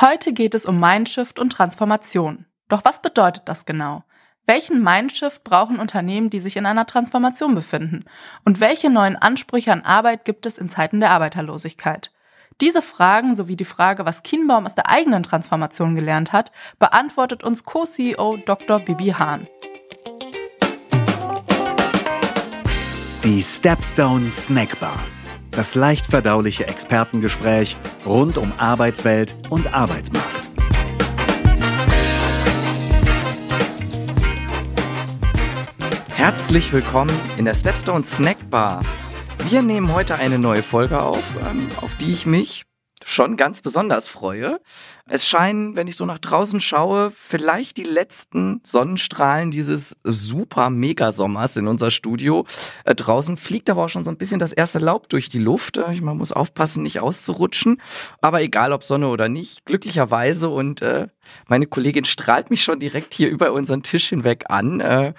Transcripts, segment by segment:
Heute geht es um Mindshift und Transformation. Doch was bedeutet das genau? Welchen Mindshift brauchen Unternehmen, die sich in einer Transformation befinden? Und welche neuen Ansprüche an Arbeit gibt es in Zeiten der Arbeiterlosigkeit? Diese Fragen sowie die Frage, was Kienbaum aus der eigenen Transformation gelernt hat, beantwortet uns Co-CEO Dr. Bibi Hahn. Die Stepstone Snackbar. Das leicht verdauliche Expertengespräch rund um Arbeitswelt und Arbeitsmarkt. Herzlich willkommen in der Stepstone Snackbar. Wir nehmen heute eine neue Folge auf, ähm, auf die ich mich schon ganz besonders freue. Es scheinen, wenn ich so nach draußen schaue, vielleicht die letzten Sonnenstrahlen dieses super Megasommers in unser Studio. Äh, draußen fliegt aber auch schon so ein bisschen das erste Laub durch die Luft. Äh, man muss aufpassen, nicht auszurutschen. Aber egal ob Sonne oder nicht, glücklicherweise und äh, meine Kollegin strahlt mich schon direkt hier über unseren Tisch hinweg an. Äh,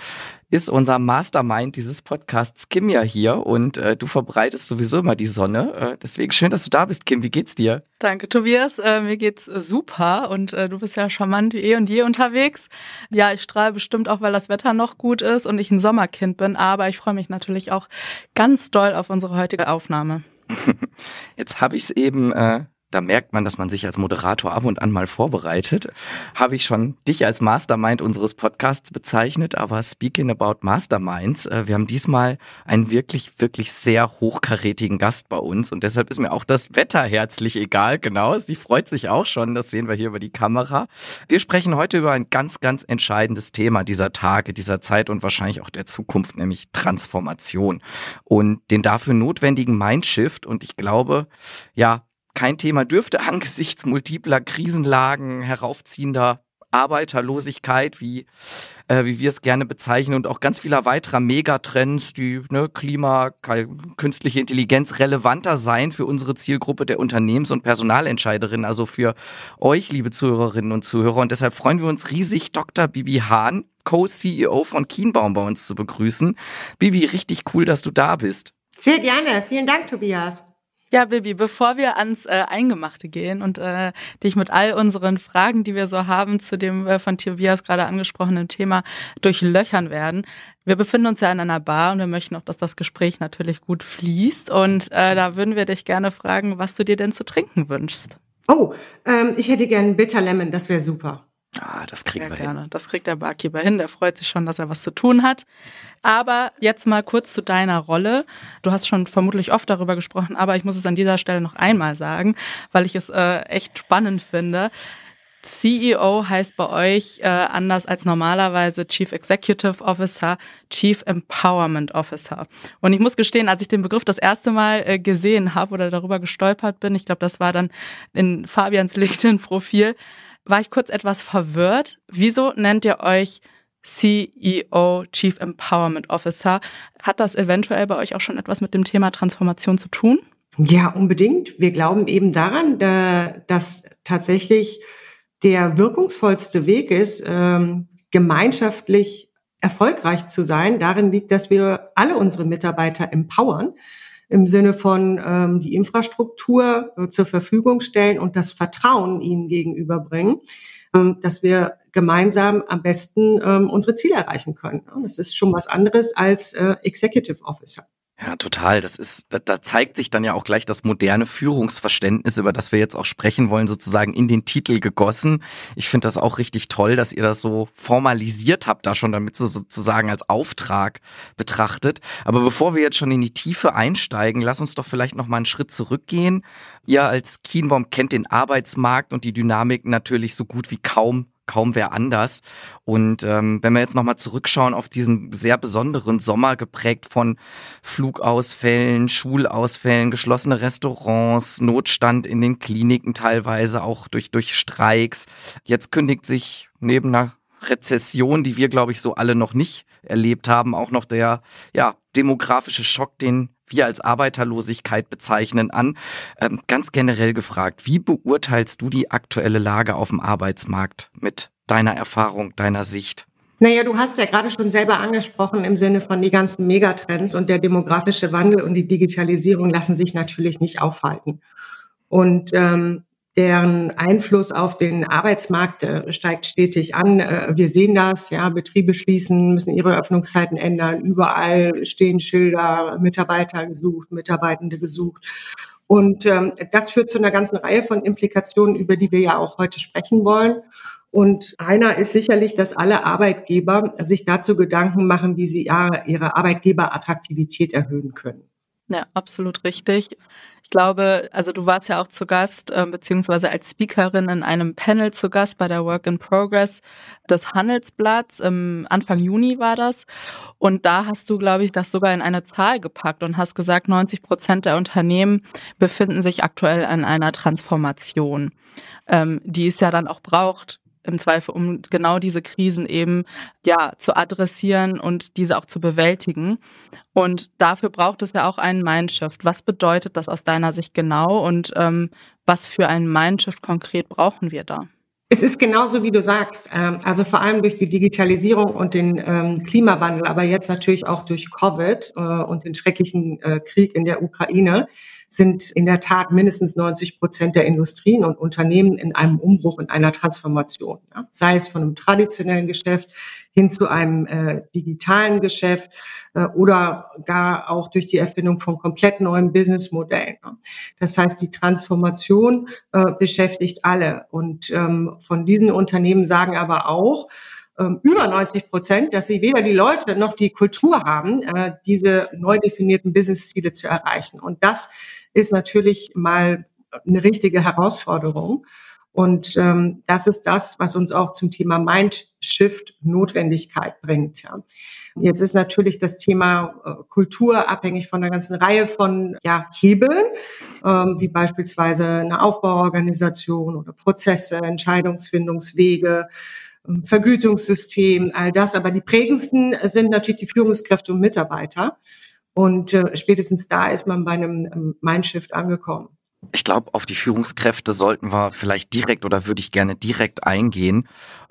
ist unser Mastermind dieses Podcasts Kim ja hier und äh, du verbreitest sowieso immer die Sonne. Äh, deswegen schön, dass du da bist, Kim. Wie geht's dir? Danke, Tobias. Äh, mir geht's äh, super und äh, du bist ja charmant wie eh und je unterwegs. Ja, ich strahle bestimmt auch, weil das Wetter noch gut ist und ich ein Sommerkind bin, aber ich freue mich natürlich auch ganz doll auf unsere heutige Aufnahme. Jetzt habe ich es eben äh, da merkt man, dass man sich als Moderator ab und an mal vorbereitet. Habe ich schon dich als Mastermind unseres Podcasts bezeichnet, aber speaking about Masterminds, äh, wir haben diesmal einen wirklich, wirklich sehr hochkarätigen Gast bei uns und deshalb ist mir auch das Wetter herzlich egal. Genau, sie freut sich auch schon, das sehen wir hier über die Kamera. Wir sprechen heute über ein ganz, ganz entscheidendes Thema dieser Tage, dieser Zeit und wahrscheinlich auch der Zukunft, nämlich Transformation und den dafür notwendigen Mindshift und ich glaube, ja, kein Thema dürfte angesichts multipler Krisenlagen, heraufziehender Arbeiterlosigkeit, wie, äh, wie wir es gerne bezeichnen, und auch ganz vieler weiterer Megatrends, die ne, Klima, künstliche Intelligenz relevanter sein für unsere Zielgruppe der Unternehmens- und Personalentscheiderinnen, also für euch, liebe Zuhörerinnen und Zuhörer. Und deshalb freuen wir uns riesig, Dr. Bibi Hahn, Co-CEO von Kienbaum bei uns zu begrüßen. Bibi, richtig cool, dass du da bist. Sehr gerne. Vielen Dank, Tobias. Ja, Bibi, bevor wir ans äh, Eingemachte gehen und äh, dich mit all unseren Fragen, die wir so haben, zu dem äh, von Tobias gerade angesprochenen Thema durchlöchern werden. Wir befinden uns ja in einer Bar und wir möchten auch, dass das Gespräch natürlich gut fließt. Und äh, da würden wir dich gerne fragen, was du dir denn zu trinken wünschst. Oh, ähm, ich hätte gerne Bitter Lemon, das wäre super. Ah, das kriegen Sehr wir gerne. hin. Das kriegt der Barkeeper hin. Der freut sich schon, dass er was zu tun hat. Aber jetzt mal kurz zu deiner Rolle. Du hast schon vermutlich oft darüber gesprochen, aber ich muss es an dieser Stelle noch einmal sagen, weil ich es äh, echt spannend finde. CEO heißt bei euch äh, anders als normalerweise Chief Executive Officer, Chief Empowerment Officer. Und ich muss gestehen, als ich den Begriff das erste Mal äh, gesehen habe oder darüber gestolpert bin, ich glaube, das war dann in Fabians LinkedIn-Profil, war ich kurz etwas verwirrt. Wieso nennt ihr euch CEO, Chief Empowerment Officer? Hat das eventuell bei euch auch schon etwas mit dem Thema Transformation zu tun? Ja, unbedingt. Wir glauben eben daran, dass tatsächlich der wirkungsvollste Weg ist, ähm, gemeinschaftlich erfolgreich zu sein. Darin liegt, dass wir alle unsere Mitarbeiter empowern im Sinne von ähm, die Infrastruktur äh, zur Verfügung stellen und das Vertrauen ihnen gegenüberbringen, ähm, dass wir gemeinsam am besten ähm, unsere Ziele erreichen können. Das ist schon was anderes als äh, Executive Officer. Ja, total. Das ist, da, da zeigt sich dann ja auch gleich das moderne Führungsverständnis, über das wir jetzt auch sprechen wollen, sozusagen in den Titel gegossen. Ich finde das auch richtig toll, dass ihr das so formalisiert habt, da schon damit so sozusagen als Auftrag betrachtet. Aber bevor wir jetzt schon in die Tiefe einsteigen, lass uns doch vielleicht noch mal einen Schritt zurückgehen. Ihr als Kienbaum kennt den Arbeitsmarkt und die Dynamik natürlich so gut wie kaum kaum wer anders. Und ähm, wenn wir jetzt nochmal zurückschauen auf diesen sehr besonderen Sommer, geprägt von Flugausfällen, Schulausfällen, geschlossene Restaurants, Notstand in den Kliniken teilweise, auch durch, durch Streiks. Jetzt kündigt sich neben einer Rezession, die wir, glaube ich, so alle noch nicht erlebt haben, auch noch der ja, demografische Schock, den wir als Arbeiterlosigkeit bezeichnen, an. Ähm, ganz generell gefragt, wie beurteilst du die aktuelle Lage auf dem Arbeitsmarkt mit deiner Erfahrung, deiner Sicht? Naja, du hast ja gerade schon selber angesprochen im Sinne von die ganzen Megatrends und der demografische Wandel und die Digitalisierung lassen sich natürlich nicht aufhalten. Und ähm, deren Einfluss auf den Arbeitsmarkt äh, steigt stetig an. Äh, wir sehen das, ja, Betriebe schließen, müssen ihre Öffnungszeiten ändern. Überall stehen Schilder, Mitarbeiter gesucht, Mitarbeitende gesucht. Und ähm, das führt zu einer ganzen Reihe von Implikationen, über die wir ja auch heute sprechen wollen. Und einer ist sicherlich, dass alle Arbeitgeber sich dazu Gedanken machen, wie sie ihre Arbeitgeberattraktivität erhöhen können. Ja, absolut richtig. Ich glaube, also du warst ja auch zu Gast, äh, beziehungsweise als Speakerin in einem Panel zu Gast bei der Work in Progress des Handelsblatts. Im Anfang Juni war das. Und da hast du, glaube ich, das sogar in eine Zahl gepackt und hast gesagt, 90 Prozent der Unternehmen befinden sich aktuell in einer Transformation, ähm, die es ja dann auch braucht, im Zweifel, um genau diese Krisen eben ja zu adressieren und diese auch zu bewältigen. Und dafür braucht es ja auch einen Mindshift. Was bedeutet das aus deiner Sicht genau und ähm, was für einen Mindshift konkret brauchen wir da? Es ist genauso, wie du sagst. Ähm, also vor allem durch die Digitalisierung und den ähm, Klimawandel, aber jetzt natürlich auch durch Covid äh, und den schrecklichen äh, Krieg in der Ukraine sind in der Tat mindestens 90 Prozent der Industrien und Unternehmen in einem Umbruch, in einer Transformation. Sei es von einem traditionellen Geschäft hin zu einem äh, digitalen Geschäft äh, oder gar auch durch die Erfindung von komplett neuen Businessmodellen. Ja? Das heißt, die Transformation äh, beschäftigt alle. Und ähm, von diesen Unternehmen sagen aber auch, ähm, über 90 Prozent, dass sie weder die Leute noch die Kultur haben, äh, diese neu definierten Businessziele zu erreichen. Und das ist natürlich mal eine richtige Herausforderung. Und ähm, das ist das, was uns auch zum Thema Mindshift Notwendigkeit bringt. Ja. Jetzt ist natürlich das Thema äh, Kultur abhängig von einer ganzen Reihe von ja, Hebeln, ähm, wie beispielsweise eine Aufbauorganisation oder Prozesse, Entscheidungsfindungswege, ähm, Vergütungssystem, all das. Aber die prägendsten sind natürlich die Führungskräfte und Mitarbeiter. Und äh, spätestens da ist man bei einem ähm, Mindshift angekommen. Ich glaube, auf die Führungskräfte sollten wir vielleicht direkt oder würde ich gerne direkt eingehen.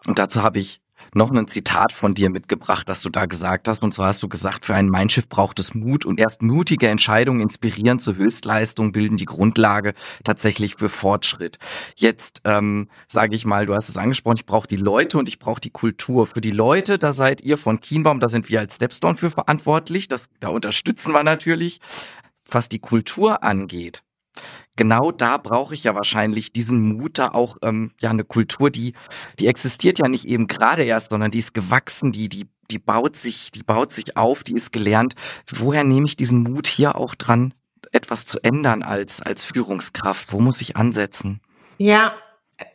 Und dazu habe ich noch ein Zitat von dir mitgebracht, das du da gesagt hast. Und zwar hast du gesagt, für ein Mindshift braucht es Mut und erst mutige Entscheidungen inspirieren zur Höchstleistung, bilden die Grundlage tatsächlich für Fortschritt. Jetzt ähm, sage ich mal, du hast es angesprochen, ich brauche die Leute und ich brauche die Kultur. Für die Leute, da seid ihr von Kienbaum, da sind wir als Stepstone für verantwortlich. Das, da unterstützen wir natürlich. Was die Kultur angeht, genau da brauche ich ja wahrscheinlich diesen Mut, da auch ähm, ja eine Kultur, die die existiert ja nicht eben gerade erst, sondern die ist gewachsen, die die die baut sich, die baut sich auf, die ist gelernt. Woher nehme ich diesen Mut hier auch dran, etwas zu ändern als als Führungskraft? Wo muss ich ansetzen? Ja,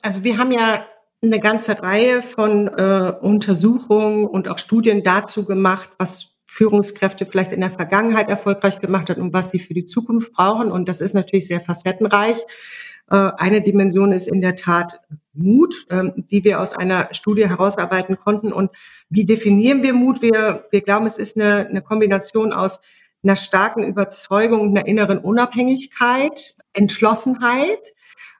also wir haben ja eine ganze Reihe von äh, Untersuchungen und auch Studien dazu gemacht, was Führungskräfte vielleicht in der Vergangenheit erfolgreich gemacht hat und was sie für die Zukunft brauchen. Und das ist natürlich sehr facettenreich. Äh, eine Dimension ist in der Tat Mut, ähm, die wir aus einer Studie herausarbeiten konnten. Und wie definieren wir Mut? Wir, wir glauben, es ist eine, eine Kombination aus einer starken Überzeugung einer inneren Unabhängigkeit, Entschlossenheit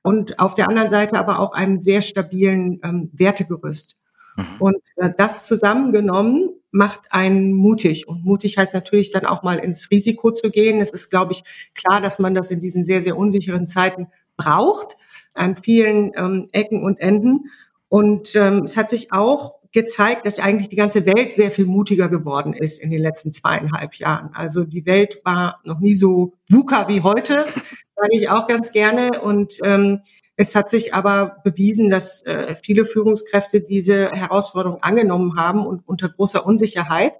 und auf der anderen Seite aber auch einem sehr stabilen ähm, Wertegerüst. Mhm. Und äh, das zusammengenommen macht einen mutig. Und mutig heißt natürlich dann auch mal ins Risiko zu gehen. Es ist, glaube ich, klar, dass man das in diesen sehr, sehr unsicheren Zeiten braucht, an vielen ähm, Ecken und Enden. Und ähm, es hat sich auch gezeigt, dass eigentlich die ganze Welt sehr viel mutiger geworden ist in den letzten zweieinhalb Jahren. Also die Welt war noch nie so VUCA wie heute, sage ich auch ganz gerne. Und ähm, es hat sich aber bewiesen, dass äh, viele Führungskräfte diese Herausforderung angenommen haben und unter großer Unsicherheit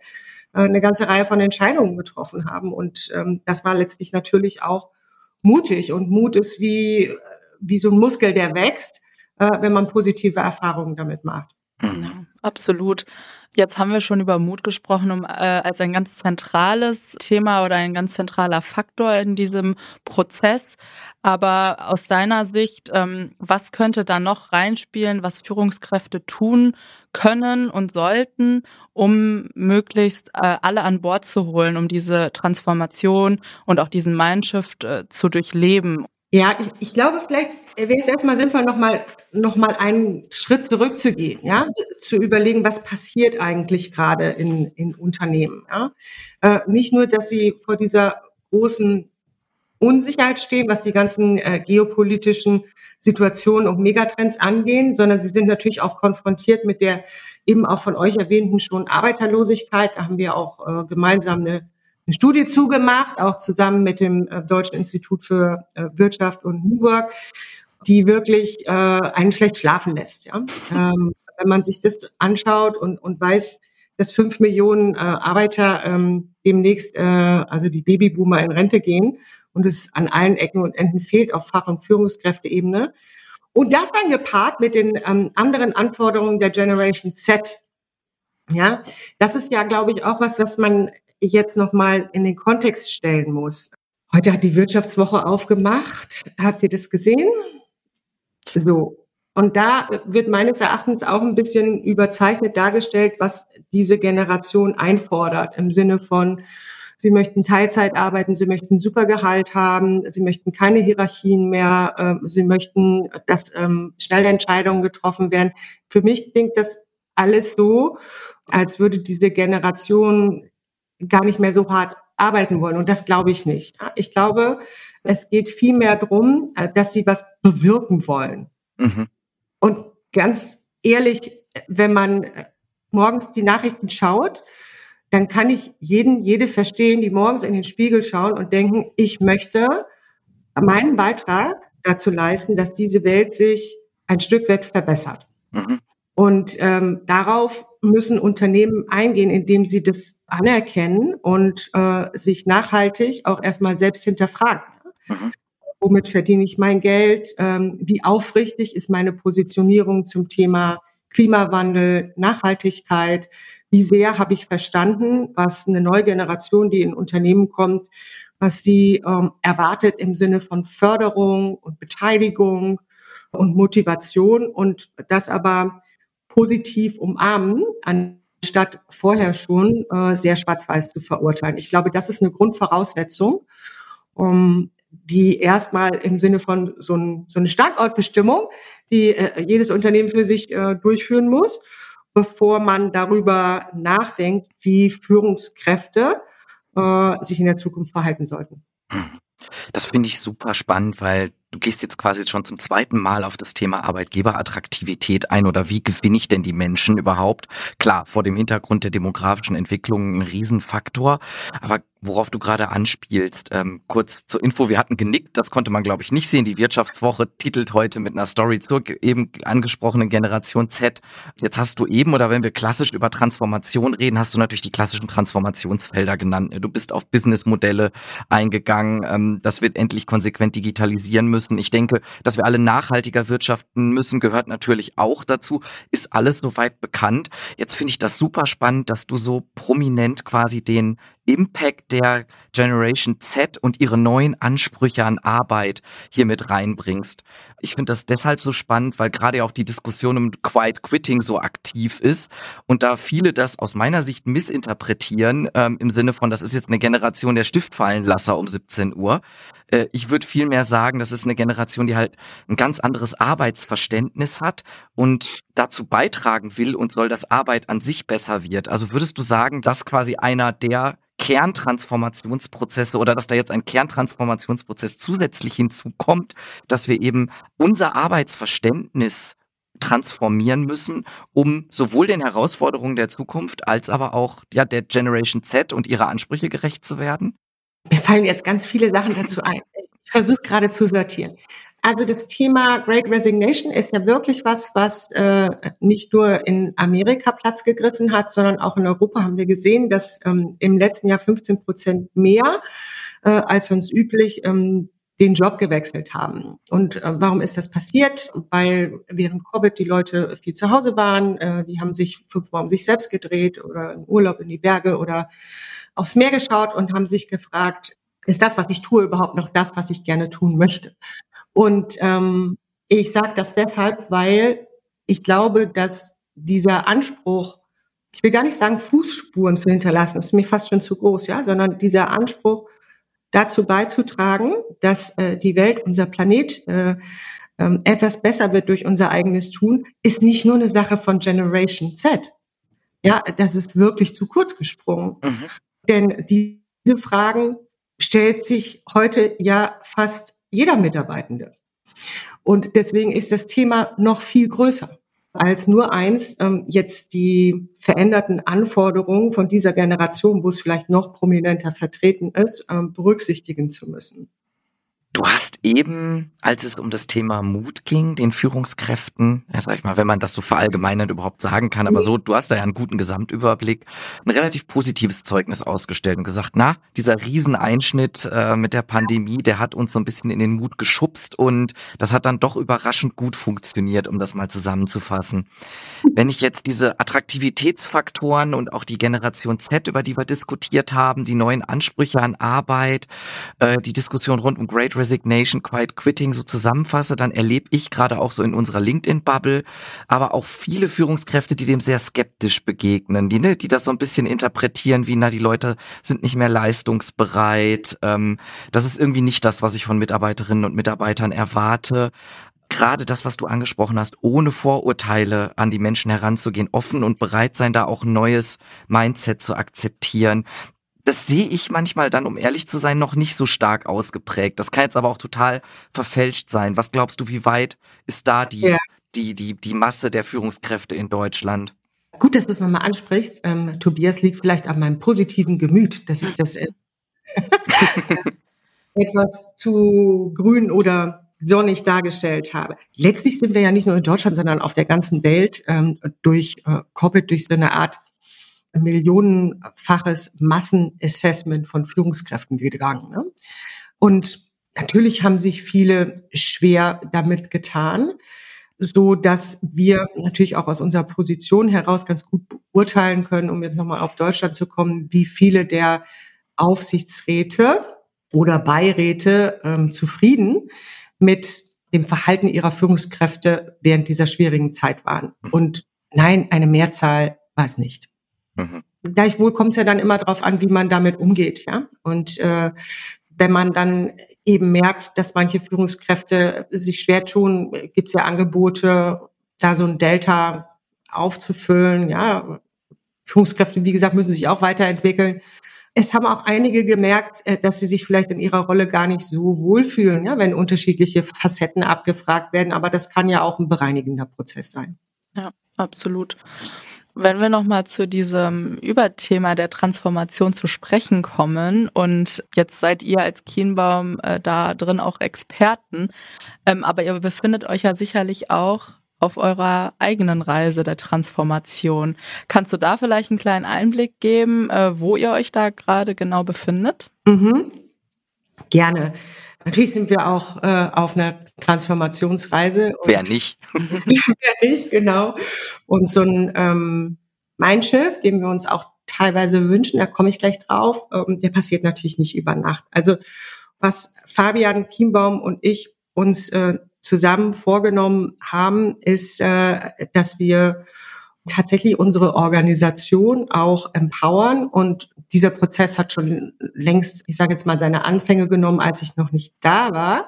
äh, eine ganze Reihe von Entscheidungen getroffen haben. Und ähm, das war letztlich natürlich auch mutig. Und Mut ist wie, wie so ein Muskel, der wächst, äh, wenn man positive Erfahrungen damit macht. Ja, absolut. Jetzt haben wir schon über Mut gesprochen, um, äh, als ein ganz zentrales Thema oder ein ganz zentraler Faktor in diesem Prozess. Aber aus deiner Sicht, ähm, was könnte da noch reinspielen, was Führungskräfte tun können und sollten, um möglichst äh, alle an Bord zu holen, um diese Transformation und auch diesen Mindshift äh, zu durchleben? Ja, ich, ich glaube, vielleicht wäre es erstmal sinnvoll, nochmal noch mal einen Schritt zurückzugehen, ja, zu überlegen, was passiert eigentlich gerade in, in Unternehmen. Ja? Äh, nicht nur, dass sie vor dieser großen Unsicherheit stehen, was die ganzen äh, geopolitischen Situationen und Megatrends angehen, sondern sie sind natürlich auch konfrontiert mit der eben auch von euch erwähnten schon Arbeiterlosigkeit. Da haben wir auch äh, gemeinsam eine, eine Studie zugemacht, auch zusammen mit dem äh, Deutschen Institut für äh, Wirtschaft und New Work, die wirklich äh, einen schlecht schlafen lässt. Ja? Ähm, wenn man sich das anschaut und, und weiß, dass fünf Millionen äh, Arbeiter ähm, demnächst, äh, also die Babyboomer, in Rente gehen und es an allen Ecken und Enden fehlt auf Fach- und Führungskräfteebene. Und das dann gepaart mit den ähm, anderen Anforderungen der Generation Z. Ja, das ist ja, glaube ich, auch was, was man jetzt nochmal in den Kontext stellen muss. Heute hat die Wirtschaftswoche aufgemacht. Habt ihr das gesehen? So. Und da wird meines Erachtens auch ein bisschen überzeichnet dargestellt, was diese Generation einfordert im Sinne von, Sie möchten Teilzeit arbeiten, sie möchten super Gehalt haben, sie möchten keine Hierarchien mehr, äh, sie möchten, dass ähm, schnell Entscheidungen getroffen werden. Für mich klingt das alles so, als würde diese Generation gar nicht mehr so hart arbeiten wollen. Und das glaube ich nicht. Ich glaube, es geht viel mehr darum, äh, dass sie was bewirken wollen. Mhm. Und ganz ehrlich, wenn man morgens die Nachrichten schaut, dann kann ich jeden, jede verstehen, die morgens in den Spiegel schauen und denken, ich möchte meinen Beitrag dazu leisten, dass diese Welt sich ein Stück weit verbessert. Mhm. Und ähm, darauf müssen Unternehmen eingehen, indem sie das anerkennen und äh, sich nachhaltig auch erstmal selbst hinterfragen. Mhm. Womit verdiene ich mein Geld? Ähm, wie aufrichtig ist meine Positionierung zum Thema Klimawandel, Nachhaltigkeit? wie sehr habe ich verstanden, was eine neue Generation, die in Unternehmen kommt, was sie ähm, erwartet im Sinne von Förderung und Beteiligung und Motivation und das aber positiv umarmen, anstatt vorher schon äh, sehr schwarz-weiß zu verurteilen. Ich glaube, das ist eine Grundvoraussetzung, um die erstmal im Sinne von so, ein, so eine Standortbestimmung, die äh, jedes Unternehmen für sich äh, durchführen muss bevor man darüber nachdenkt, wie Führungskräfte äh, sich in der Zukunft verhalten sollten. Das finde ich super spannend, weil du gehst jetzt quasi schon zum zweiten Mal auf das Thema Arbeitgeberattraktivität ein oder wie gewinne ich denn die Menschen überhaupt? Klar, vor dem Hintergrund der demografischen Entwicklung ein Riesenfaktor, aber worauf du gerade anspielst. Ähm, kurz zur Info, wir hatten genickt, das konnte man glaube ich nicht sehen. Die Wirtschaftswoche titelt heute mit einer Story zur eben angesprochenen Generation Z. Jetzt hast du eben, oder wenn wir klassisch über Transformation reden, hast du natürlich die klassischen Transformationsfelder genannt. Du bist auf Businessmodelle eingegangen, ähm, das wird endlich konsequent digitalisieren müssen. Ich denke, dass wir alle nachhaltiger wirtschaften müssen, gehört natürlich auch dazu, ist alles soweit bekannt. Jetzt finde ich das super spannend, dass du so prominent quasi den Impact der Generation Z und ihre neuen Ansprüche an Arbeit hier mit reinbringst. Ich finde das deshalb so spannend, weil gerade auch die Diskussion um Quiet Quitting so aktiv ist und da viele das aus meiner Sicht missinterpretieren ähm, im Sinne von, das ist jetzt eine Generation der Stiftfallenlasser um 17 Uhr. Äh, ich würde vielmehr sagen, das ist eine Generation, die halt ein ganz anderes Arbeitsverständnis hat und dazu beitragen will und soll, dass Arbeit an sich besser wird. Also würdest du sagen, dass quasi einer der Kerntransformationsprozesse oder dass da jetzt ein Kerntransformationsprozess zusätzlich hinzukommt, dass wir eben unser Arbeitsverständnis transformieren müssen, um sowohl den Herausforderungen der Zukunft als aber auch ja der Generation Z und ihre Ansprüche gerecht zu werden? Mir fallen jetzt ganz viele Sachen dazu ein. Ich versuche gerade zu sortieren. Also das Thema Great Resignation ist ja wirklich was, was äh, nicht nur in Amerika Platz gegriffen hat, sondern auch in Europa haben wir gesehen, dass ähm, im letzten Jahr 15 Prozent mehr äh, als sonst üblich ähm, den Job gewechselt haben. Und äh, warum ist das passiert? Weil während Covid die Leute viel zu Hause waren, äh, die haben sich fünfmal um sich selbst gedreht oder im Urlaub in die Berge oder aufs Meer geschaut und haben sich gefragt, ist das, was ich tue, überhaupt noch das, was ich gerne tun möchte? Und ähm, ich sage das deshalb, weil ich glaube, dass dieser Anspruch, ich will gar nicht sagen, Fußspuren zu hinterlassen, ist mir fast schon zu groß, ja, sondern dieser Anspruch, dazu beizutragen, dass äh, die Welt, unser Planet, äh, äh, etwas besser wird durch unser eigenes Tun, ist nicht nur eine Sache von Generation Z. Ja, das ist wirklich zu kurz gesprungen. Mhm. Denn diese Fragen stellt sich heute ja fast jeder Mitarbeitende. Und deswegen ist das Thema noch viel größer als nur eins, ähm, jetzt die veränderten Anforderungen von dieser Generation, wo es vielleicht noch prominenter vertreten ist, ähm, berücksichtigen zu müssen. Du hast eben, als es um das Thema Mut ging, den Führungskräften, ja, sag ich mal, wenn man das so verallgemeinert überhaupt sagen kann, aber so, du hast da ja einen guten Gesamtüberblick, ein relativ positives Zeugnis ausgestellt und gesagt, na, dieser Rieseneinschnitt äh, mit der Pandemie, der hat uns so ein bisschen in den Mut geschubst und das hat dann doch überraschend gut funktioniert, um das mal zusammenzufassen. Wenn ich jetzt diese Attraktivitätsfaktoren und auch die Generation Z, über die wir diskutiert haben, die neuen Ansprüche an Arbeit, äh, die Diskussion rund um Great Resignation, Quiet Quitting so zusammenfasse, dann erlebe ich gerade auch so in unserer LinkedIn-Bubble, aber auch viele Führungskräfte, die dem sehr skeptisch begegnen, die, ne, die das so ein bisschen interpretieren wie, na, die Leute sind nicht mehr leistungsbereit. Ähm, das ist irgendwie nicht das, was ich von Mitarbeiterinnen und Mitarbeitern erwarte gerade das, was du angesprochen hast, ohne Vorurteile an die Menschen heranzugehen, offen und bereit sein, da auch ein neues Mindset zu akzeptieren das sehe ich manchmal dann, um ehrlich zu sein, noch nicht so stark ausgeprägt. Das kann jetzt aber auch total verfälscht sein. Was glaubst du, wie weit ist da die, ja. die, die, die Masse der Führungskräfte in Deutschland? Gut, dass du es nochmal ansprichst. Ähm, Tobias liegt vielleicht an meinem positiven Gemüt, dass ich das etwas zu grün oder sonnig dargestellt habe. Letztlich sind wir ja nicht nur in Deutschland, sondern auf der ganzen Welt ähm, durch äh, Covid, durch so eine Art millionenfaches Massenassessment von Führungskräften gegangen. Ne? Und natürlich haben sich viele schwer damit getan, so dass wir natürlich auch aus unserer Position heraus ganz gut beurteilen können, um jetzt nochmal auf Deutschland zu kommen, wie viele der Aufsichtsräte oder Beiräte ähm, zufrieden mit dem Verhalten ihrer Führungskräfte während dieser schwierigen Zeit waren. Und nein, eine Mehrzahl war es nicht. Mhm. Gleichwohl kommt es ja dann immer darauf an, wie man damit umgeht, ja. Und äh, wenn man dann eben merkt, dass manche Führungskräfte sich schwer tun, gibt es ja Angebote, da so ein Delta aufzufüllen. Ja, Führungskräfte, wie gesagt, müssen sich auch weiterentwickeln. Es haben auch einige gemerkt, äh, dass sie sich vielleicht in ihrer Rolle gar nicht so wohlfühlen, ja, wenn unterschiedliche Facetten abgefragt werden. Aber das kann ja auch ein bereinigender Prozess sein. Ja, absolut. Wenn wir nochmal zu diesem Überthema der Transformation zu sprechen kommen und jetzt seid ihr als Kienbaum äh, da drin auch Experten, ähm, aber ihr befindet euch ja sicherlich auch auf eurer eigenen Reise der Transformation. Kannst du da vielleicht einen kleinen Einblick geben, äh, wo ihr euch da gerade genau befindet? Mhm. Gerne. Natürlich sind wir auch äh, auf einer Transformationsreise. Wer nicht? Wer nicht, genau. Und so ein ähm, Mindshift, den wir uns auch teilweise wünschen, da komme ich gleich drauf, ähm, der passiert natürlich nicht über Nacht. Also was Fabian Kienbaum und ich uns äh, zusammen vorgenommen haben, ist, äh, dass wir tatsächlich unsere Organisation auch empowern. Und dieser Prozess hat schon längst, ich sage jetzt mal, seine Anfänge genommen, als ich noch nicht da war,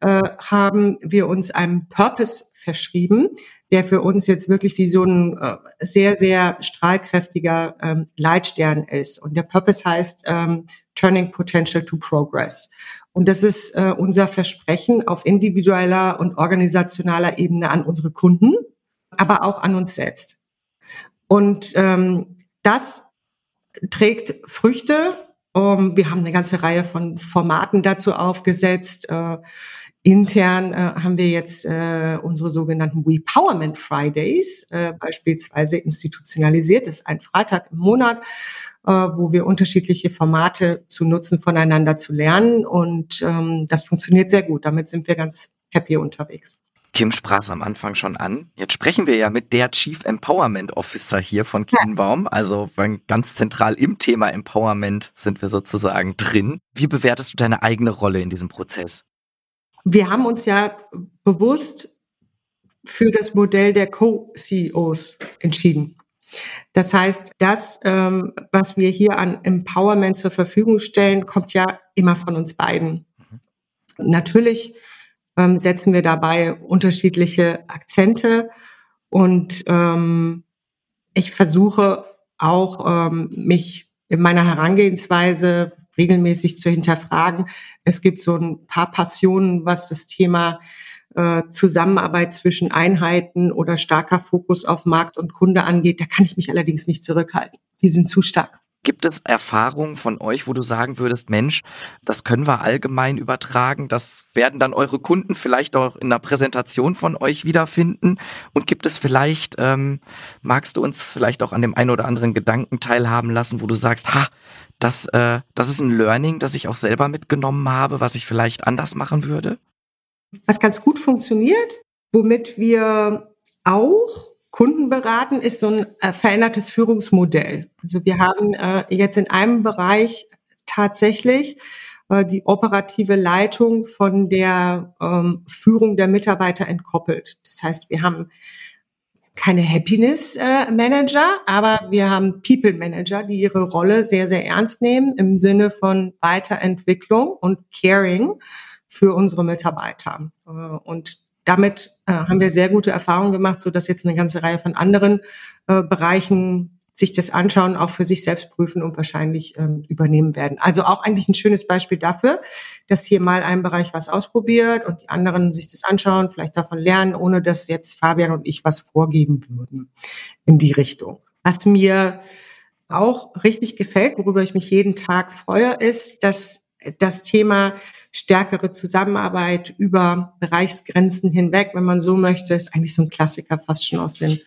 äh, haben wir uns einem Purpose verschrieben, der für uns jetzt wirklich wie so ein äh, sehr, sehr strahlkräftiger ähm, Leitstern ist. Und der Purpose heißt ähm, Turning Potential to Progress. Und das ist äh, unser Versprechen auf individueller und organisationaler Ebene an unsere Kunden, aber auch an uns selbst. Und ähm, das trägt Früchte. Um, wir haben eine ganze Reihe von Formaten dazu aufgesetzt. Äh, intern äh, haben wir jetzt äh, unsere sogenannten Wepowerment Fridays äh, beispielsweise institutionalisiert. Das ist ein Freitag im Monat, äh, wo wir unterschiedliche Formate zu nutzen, voneinander zu lernen. Und ähm, das funktioniert sehr gut. Damit sind wir ganz happy unterwegs. Kim sprach es am Anfang schon an. Jetzt sprechen wir ja mit der Chief Empowerment Officer hier von Kienbaum. Also ganz zentral im Thema Empowerment sind wir sozusagen drin. Wie bewertest du deine eigene Rolle in diesem Prozess? Wir haben uns ja bewusst für das Modell der Co-CEOs entschieden. Das heißt, das, ähm, was wir hier an Empowerment zur Verfügung stellen, kommt ja immer von uns beiden. Mhm. Natürlich ähm, setzen wir dabei unterschiedliche Akzente und ähm, ich versuche auch ähm, mich in meiner Herangehensweise regelmäßig zu hinterfragen. Es gibt so ein paar Passionen, was das Thema äh, Zusammenarbeit zwischen Einheiten oder starker Fokus auf Markt und Kunde angeht. Da kann ich mich allerdings nicht zurückhalten. Die sind zu stark. Gibt es Erfahrungen von euch, wo du sagen würdest, Mensch, das können wir allgemein übertragen, das werden dann eure Kunden vielleicht auch in der Präsentation von euch wiederfinden? Und gibt es vielleicht, ähm, magst du uns vielleicht auch an dem einen oder anderen Gedanken teilhaben lassen, wo du sagst, ha, das, äh, das ist ein Learning, das ich auch selber mitgenommen habe, was ich vielleicht anders machen würde? Was ganz gut funktioniert, womit wir auch Kunden beraten, ist so ein äh, verändertes Führungsmodell. Also wir haben äh, jetzt in einem Bereich tatsächlich äh, die operative Leitung von der ähm, Führung der Mitarbeiter entkoppelt. Das heißt, wir haben keine Happiness äh, Manager, aber wir haben People Manager, die ihre Rolle sehr, sehr ernst nehmen im Sinne von Weiterentwicklung und Caring für unsere Mitarbeiter. Äh, und damit äh, haben wir sehr gute Erfahrungen gemacht, so dass jetzt eine ganze Reihe von anderen äh, Bereichen sich das anschauen, auch für sich selbst prüfen und wahrscheinlich ähm, übernehmen werden. Also auch eigentlich ein schönes Beispiel dafür, dass hier mal ein Bereich was ausprobiert und die anderen sich das anschauen, vielleicht davon lernen, ohne dass jetzt Fabian und ich was vorgeben würden in die Richtung. Was mir auch richtig gefällt, worüber ich mich jeden Tag freue, ist, dass das Thema stärkere Zusammenarbeit über Bereichsgrenzen hinweg, wenn man so möchte, ist eigentlich so ein Klassiker fast schon aus den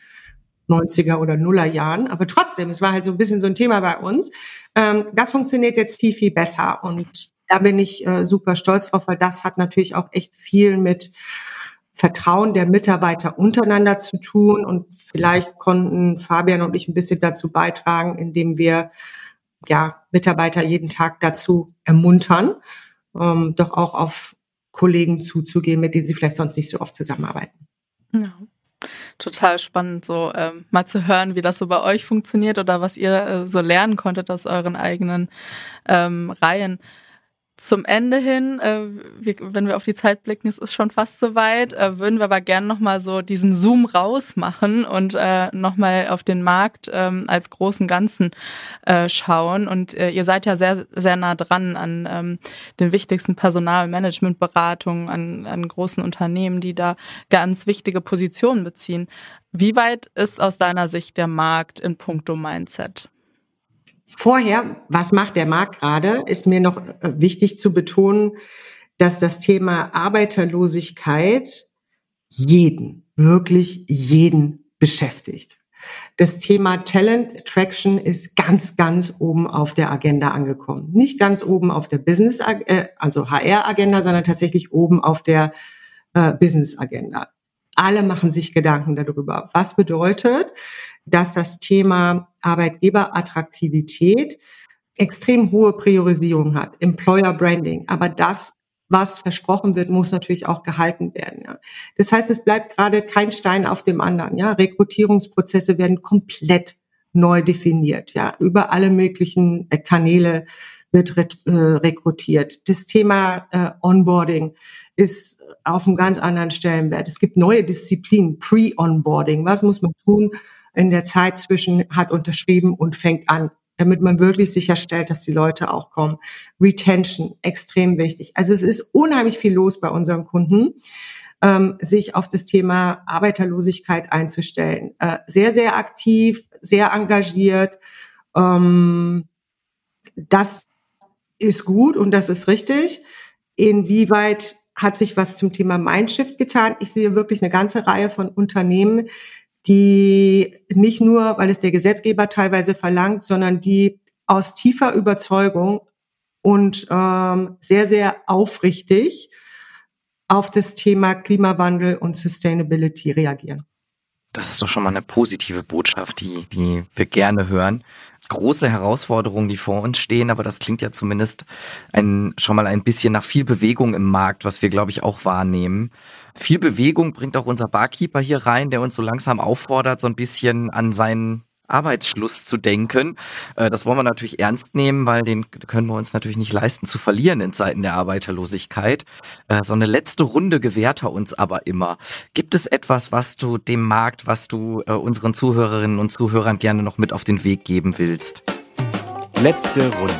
90er oder Nuller Jahren. Aber trotzdem, es war halt so ein bisschen so ein Thema bei uns. Ähm, das funktioniert jetzt viel, viel besser. Und da bin ich äh, super stolz drauf, weil das hat natürlich auch echt viel mit Vertrauen der Mitarbeiter untereinander zu tun. Und vielleicht konnten Fabian und ich ein bisschen dazu beitragen, indem wir ja, Mitarbeiter jeden Tag dazu ermuntern, ähm, doch auch auf Kollegen zuzugehen, mit denen sie vielleicht sonst nicht so oft zusammenarbeiten. Ja. Total spannend, so ähm, mal zu hören, wie das so bei euch funktioniert oder was ihr äh, so lernen konntet aus euren eigenen ähm, Reihen zum Ende hin, äh, wir, wenn wir auf die Zeit blicken, es ist schon fast soweit, äh, würden wir aber gerne nochmal so diesen Zoom rausmachen und äh, nochmal auf den Markt ähm, als großen Ganzen äh, schauen. Und äh, ihr seid ja sehr, sehr nah dran an ähm, den wichtigsten Personalmanagementberatungen, an, an großen Unternehmen, die da ganz wichtige Positionen beziehen. Wie weit ist aus deiner Sicht der Markt in puncto Mindset? Vorher, was macht der Markt gerade, ist mir noch äh, wichtig zu betonen, dass das Thema Arbeiterlosigkeit jeden, wirklich jeden beschäftigt. Das Thema Talent Attraction ist ganz, ganz oben auf der Agenda angekommen. Nicht ganz oben auf der Business, äh, also HR-Agenda, sondern tatsächlich oben auf der äh, Business-Agenda. Alle machen sich Gedanken darüber. Was bedeutet, dass das Thema Arbeitgeberattraktivität extrem hohe Priorisierung hat, Employer Branding. Aber das, was versprochen wird, muss natürlich auch gehalten werden. Ja. Das heißt, es bleibt gerade kein Stein auf dem anderen. Ja. Rekrutierungsprozesse werden komplett neu definiert. Ja. Über alle möglichen Kanäle wird äh, rekrutiert. Das Thema äh, Onboarding ist auf einem ganz anderen Stellenwert. Es gibt neue Disziplinen, Pre-Onboarding. Was muss man tun, in der Zeit zwischen hat unterschrieben und fängt an, damit man wirklich sicherstellt, dass die Leute auch kommen. Retention, extrem wichtig. Also es ist unheimlich viel los bei unseren Kunden, ähm, sich auf das Thema Arbeiterlosigkeit einzustellen. Äh, sehr, sehr aktiv, sehr engagiert. Ähm, das ist gut und das ist richtig. Inwieweit hat sich was zum Thema Mindshift getan? Ich sehe wirklich eine ganze Reihe von Unternehmen, die nicht nur, weil es der Gesetzgeber teilweise verlangt, sondern die aus tiefer Überzeugung und ähm, sehr, sehr aufrichtig auf das Thema Klimawandel und Sustainability reagieren. Das ist doch schon mal eine positive Botschaft, die, die wir gerne hören große Herausforderungen, die vor uns stehen, aber das klingt ja zumindest ein, schon mal ein bisschen nach viel Bewegung im Markt, was wir, glaube ich, auch wahrnehmen. Viel Bewegung bringt auch unser Barkeeper hier rein, der uns so langsam auffordert, so ein bisschen an seinen Arbeitsschluss zu denken. Äh, das wollen wir natürlich ernst nehmen, weil den können wir uns natürlich nicht leisten zu verlieren in Zeiten der Arbeiterlosigkeit. Äh, so eine letzte Runde gewährt er uns aber immer. Gibt es etwas, was du dem Markt, was du äh, unseren Zuhörerinnen und Zuhörern gerne noch mit auf den Weg geben willst? Letzte Runde.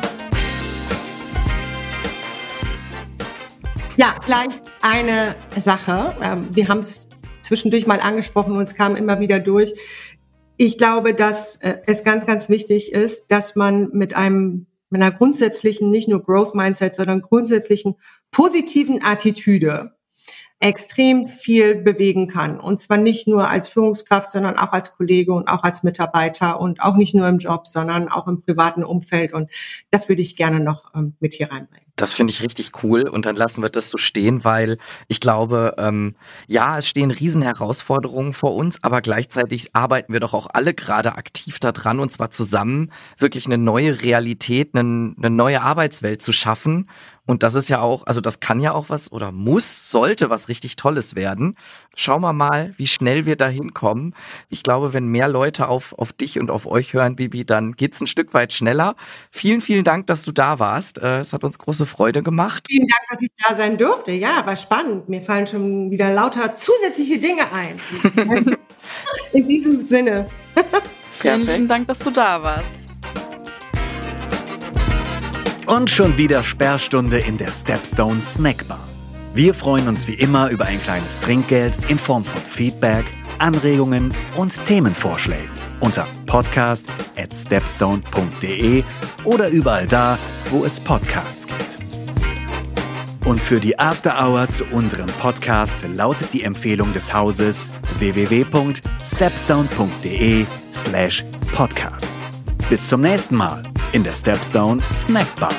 Ja, vielleicht eine Sache. Ähm, wir haben es zwischendurch mal angesprochen und es kam immer wieder durch. Ich glaube, dass äh, es ganz, ganz wichtig ist, dass man mit einem mit einer grundsätzlichen, nicht nur Growth Mindset, sondern grundsätzlichen positiven Attitüde extrem viel bewegen kann. Und zwar nicht nur als Führungskraft, sondern auch als Kollege und auch als Mitarbeiter und auch nicht nur im Job, sondern auch im privaten Umfeld. Und das würde ich gerne noch ähm, mit hier reinbringen. Das finde ich richtig cool und dann lassen wir das so stehen, weil ich glaube, ähm, ja, es stehen Riesenherausforderungen vor uns, aber gleichzeitig arbeiten wir doch auch alle gerade aktiv daran und zwar zusammen wirklich eine neue Realität, eine, eine neue Arbeitswelt zu schaffen und das ist ja auch, also das kann ja auch was oder muss, sollte was richtig Tolles werden. Schauen wir mal, wie schnell wir da hinkommen. Ich glaube, wenn mehr Leute auf, auf dich und auf euch hören, Bibi, dann geht's ein Stück weit schneller. Vielen, vielen Dank, dass du da warst. Äh, es hat uns große Freude gemacht. Vielen Dank, dass ich da sein durfte. Ja, war spannend. Mir fallen schon wieder lauter zusätzliche Dinge ein. In diesem Sinne. Vielen lieben Dank, dass du da warst. Und schon wieder Sperrstunde in der Stepstone Snackbar. Wir freuen uns wie immer über ein kleines Trinkgeld in Form von Feedback, Anregungen und Themenvorschlägen unter podcast at stepstone.de oder überall da, wo es Podcasts gibt. Und für die After Hour zu unserem Podcast lautet die Empfehlung des Hauses www.stepstone.de slash podcast. Bis zum nächsten Mal in der Stepstone Snackbar.